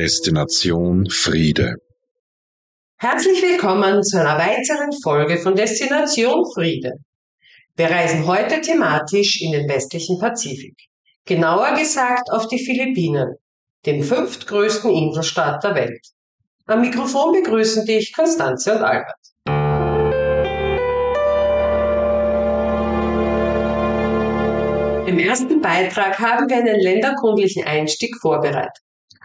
Destination Friede. Herzlich willkommen zu einer weiteren Folge von Destination Friede. Wir reisen heute thematisch in den westlichen Pazifik. Genauer gesagt auf die Philippinen, dem fünftgrößten Inselstaat der Welt. Am Mikrofon begrüßen dich Konstanze und Albert. Im ersten Beitrag haben wir einen länderkundlichen Einstieg vorbereitet.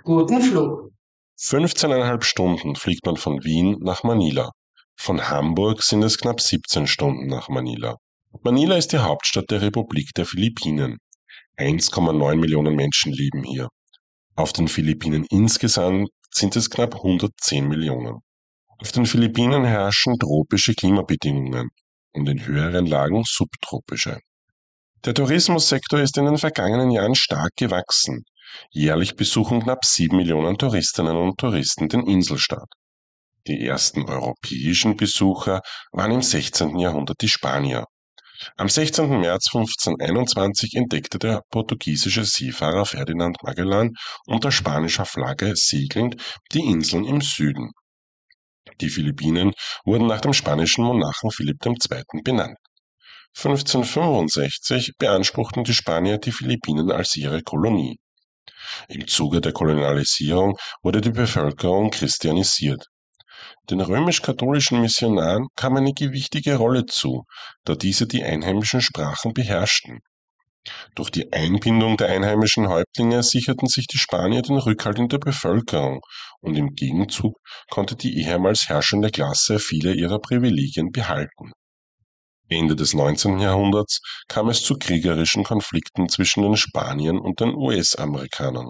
Guten Flug. 15,5 Stunden fliegt man von Wien nach Manila. Von Hamburg sind es knapp 17 Stunden nach Manila. Manila ist die Hauptstadt der Republik der Philippinen. 1,9 Millionen Menschen leben hier. Auf den Philippinen insgesamt sind es knapp 110 Millionen. Auf den Philippinen herrschen tropische Klimabedingungen und in höheren Lagen subtropische. Der Tourismussektor ist in den vergangenen Jahren stark gewachsen. Jährlich besuchen knapp sieben Millionen Touristinnen und Touristen den Inselstaat. Die ersten europäischen Besucher waren im 16. Jahrhundert die Spanier. Am 16. März 1521 entdeckte der portugiesische Seefahrer Ferdinand Magellan unter spanischer Flagge segelnd die Inseln im Süden. Die Philippinen wurden nach dem spanischen Monarchen Philipp II. benannt. 1565 beanspruchten die Spanier die Philippinen als ihre Kolonie. Im Zuge der Kolonialisierung wurde die Bevölkerung christianisiert. Den römisch-katholischen Missionaren kam eine gewichtige Rolle zu, da diese die einheimischen Sprachen beherrschten. Durch die Einbindung der einheimischen Häuptlinge sicherten sich die Spanier den Rückhalt in der Bevölkerung und im Gegenzug konnte die ehemals herrschende Klasse viele ihrer Privilegien behalten. Ende des 19. Jahrhunderts kam es zu kriegerischen Konflikten zwischen den Spaniern und den US-Amerikanern.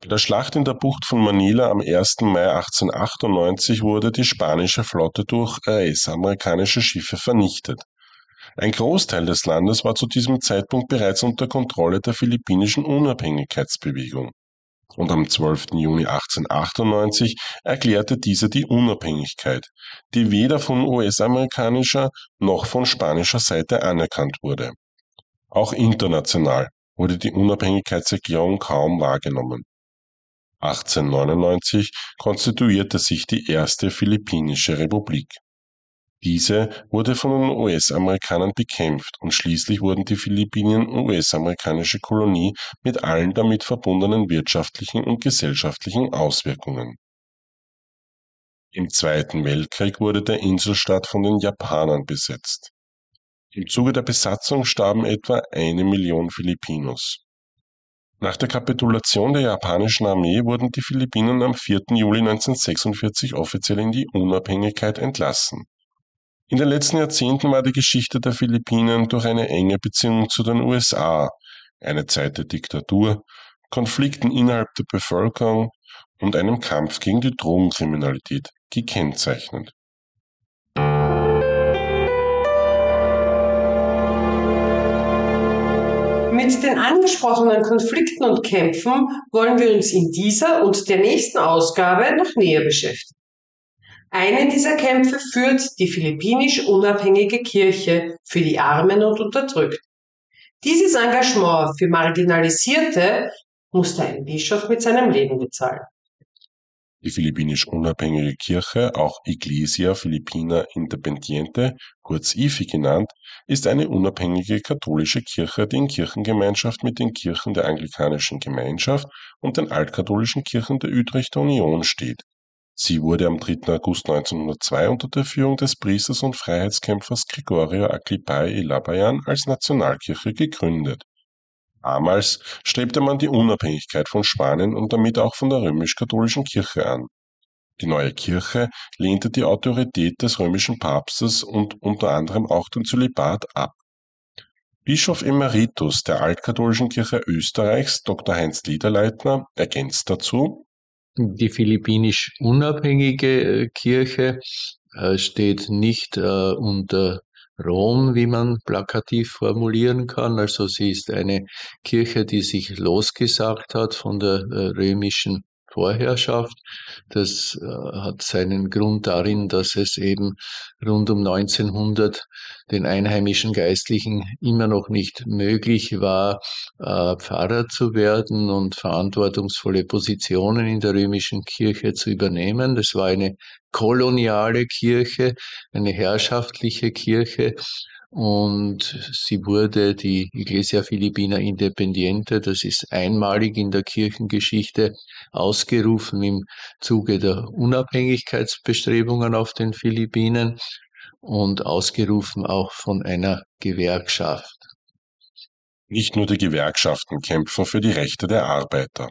Bei der Schlacht in der Bucht von Manila am 1. Mai 1898 wurde die spanische Flotte durch US-amerikanische Schiffe vernichtet. Ein Großteil des Landes war zu diesem Zeitpunkt bereits unter Kontrolle der philippinischen Unabhängigkeitsbewegung und am 12. Juni 1898 erklärte diese die Unabhängigkeit, die weder von US-amerikanischer noch von spanischer Seite anerkannt wurde. Auch international wurde die Unabhängigkeitserklärung kaum wahrgenommen. 1899 konstituierte sich die erste Philippinische Republik. Diese wurde von den US-Amerikanern bekämpft und schließlich wurden die Philippinen US-amerikanische Kolonie mit allen damit verbundenen wirtschaftlichen und gesellschaftlichen Auswirkungen. Im Zweiten Weltkrieg wurde der Inselstaat von den Japanern besetzt. Im Zuge der Besatzung starben etwa eine Million Filipinos. Nach der Kapitulation der japanischen Armee wurden die Philippinen am 4. Juli 1946 offiziell in die Unabhängigkeit entlassen. In den letzten Jahrzehnten war die Geschichte der Philippinen durch eine enge Beziehung zu den USA, eine Zeit der Diktatur, Konflikten innerhalb der Bevölkerung und einem Kampf gegen die Drogenkriminalität gekennzeichnet. Mit den angesprochenen Konflikten und Kämpfen wollen wir uns in dieser und der nächsten Ausgabe noch näher beschäftigen. Einen dieser Kämpfe führt die philippinisch unabhängige Kirche für die Armen und Unterdrückten. Dieses Engagement für Marginalisierte musste ein Bischof mit seinem Leben bezahlen. Die philippinisch unabhängige Kirche, auch Iglesia Filipina Independiente, kurz IFI genannt, ist eine unabhängige katholische Kirche, die in Kirchengemeinschaft mit den Kirchen der Anglikanischen Gemeinschaft und den altkatholischen Kirchen der Utrechter Union steht. Sie wurde am 3. August 1902 unter der Führung des Priesters und Freiheitskämpfers Gregorio Aklipay Ilabayan als Nationalkirche gegründet. Damals strebte man die Unabhängigkeit von Spanien und damit auch von der römisch-katholischen Kirche an. Die neue Kirche lehnte die Autorität des römischen Papstes und unter anderem auch den Zölibat ab. Bischof Emeritus der altkatholischen Kirche Österreichs, Dr. Heinz Liederleitner, ergänzt dazu, die philippinisch unabhängige äh, Kirche äh, steht nicht äh, unter Rom, wie man plakativ formulieren kann. Also sie ist eine Kirche, die sich losgesagt hat von der römischen Vorherrschaft. Das äh, hat seinen Grund darin, dass es eben rund um 1900 den einheimischen Geistlichen immer noch nicht möglich war, äh, Pfarrer zu werden und verantwortungsvolle Positionen in der römischen Kirche zu übernehmen. Das war eine koloniale Kirche, eine herrschaftliche Kirche und sie wurde die Iglesia Filipina Independiente, das ist einmalig in der Kirchengeschichte, ausgerufen im Zuge der Unabhängigkeitsbestrebungen auf den Philippinen und ausgerufen auch von einer Gewerkschaft. Nicht nur die Gewerkschaften kämpfen für die Rechte der Arbeiter.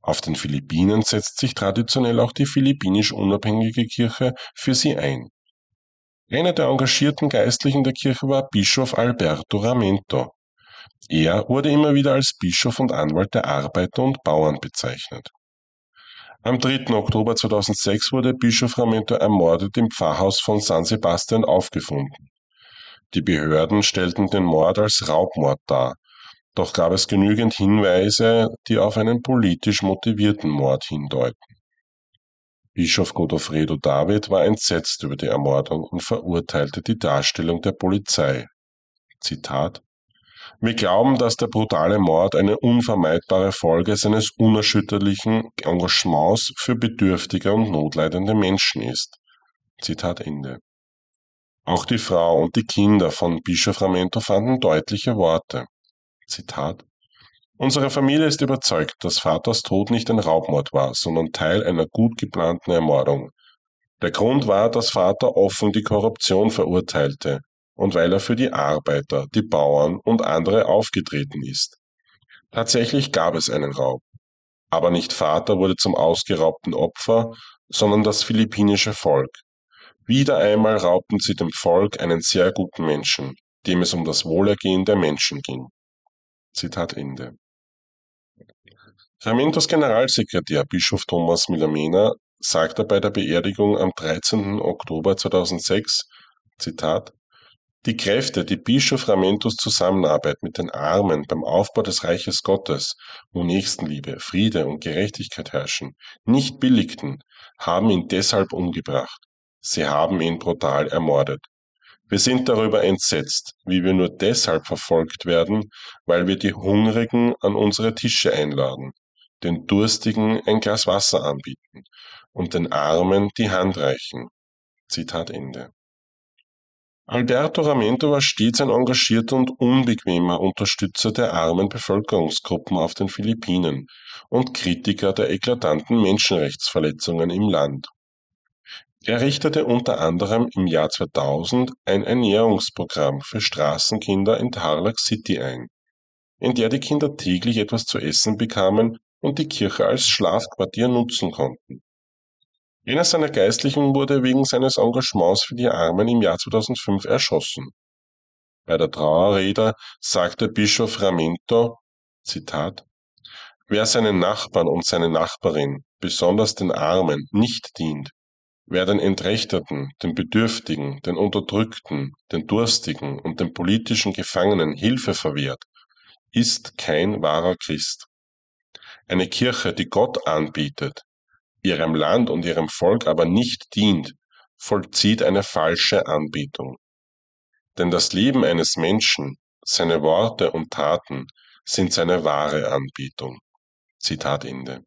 Auf den Philippinen setzt sich traditionell auch die philippinisch unabhängige Kirche für sie ein. Einer der engagierten Geistlichen der Kirche war Bischof Alberto Ramento. Er wurde immer wieder als Bischof und Anwalt der Arbeiter und Bauern bezeichnet. Am 3. Oktober 2006 wurde Bischof Ramento ermordet im Pfarrhaus von San Sebastian aufgefunden. Die Behörden stellten den Mord als Raubmord dar, doch gab es genügend Hinweise, die auf einen politisch motivierten Mord hindeuten. Bischof Godofredo David war entsetzt über die Ermordung und verurteilte die Darstellung der Polizei. Zitat Wir glauben, dass der brutale Mord eine unvermeidbare Folge seines unerschütterlichen Engagements für bedürftige und notleidende Menschen ist. Zitat Ende. Auch die Frau und die Kinder von Bischof Ramento fanden deutliche Worte. Zitat Unsere Familie ist überzeugt, dass Vaters Tod nicht ein Raubmord war, sondern Teil einer gut geplanten Ermordung. Der Grund war, dass Vater offen die Korruption verurteilte und weil er für die Arbeiter, die Bauern und andere aufgetreten ist. Tatsächlich gab es einen Raub. Aber nicht Vater wurde zum ausgeraubten Opfer, sondern das philippinische Volk. Wieder einmal raubten sie dem Volk einen sehr guten Menschen, dem es um das Wohlergehen der Menschen ging. Zitat Ende. Ramentos Generalsekretär Bischof Thomas Milamena sagte bei der Beerdigung am 13. Oktober 2006, Zitat, die Kräfte, die Bischof Ramentos Zusammenarbeit mit den Armen beim Aufbau des Reiches Gottes, wo Nächstenliebe, Friede und Gerechtigkeit herrschen, nicht billigten, haben ihn deshalb umgebracht. Sie haben ihn brutal ermordet. Wir sind darüber entsetzt, wie wir nur deshalb verfolgt werden, weil wir die Hungrigen an unsere Tische einladen, den Durstigen ein Glas Wasser anbieten und den Armen die Hand reichen. Zitat Ende. Alberto Ramento war stets ein engagierter und unbequemer Unterstützer der armen Bevölkerungsgruppen auf den Philippinen und Kritiker der eklatanten Menschenrechtsverletzungen im Land. Er richtete unter anderem im Jahr 2000 ein Ernährungsprogramm für Straßenkinder in Tarlac City ein, in der die Kinder täglich etwas zu essen bekamen und die Kirche als Schlafquartier nutzen konnten. Einer seiner Geistlichen wurde wegen seines Engagements für die Armen im Jahr 2005 erschossen. Bei der Trauerrede sagte Bischof Ramento, Zitat, Wer seinen Nachbarn und seine Nachbarin, besonders den Armen, nicht dient, wer den Entrechteten, den Bedürftigen, den Unterdrückten, den Durstigen und den politischen Gefangenen Hilfe verwehrt, ist kein wahrer Christ. Eine Kirche, die Gott anbietet, ihrem Land und ihrem Volk aber nicht dient, vollzieht eine falsche Anbetung. Denn das Leben eines Menschen, seine Worte und Taten sind seine wahre Anbetung. Zitat Ende.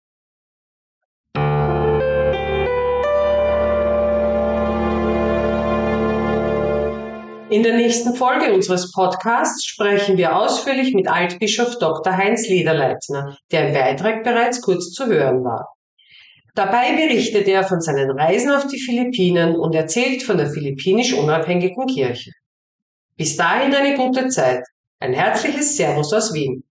In der nächsten Folge unseres Podcasts sprechen wir ausführlich mit Altbischof Dr. Heinz Lederleitner, der im Beitrag bereits kurz zu hören war. Dabei berichtet er von seinen Reisen auf die Philippinen und erzählt von der philippinisch unabhängigen Kirche. Bis dahin eine gute Zeit. Ein herzliches Servus aus Wien.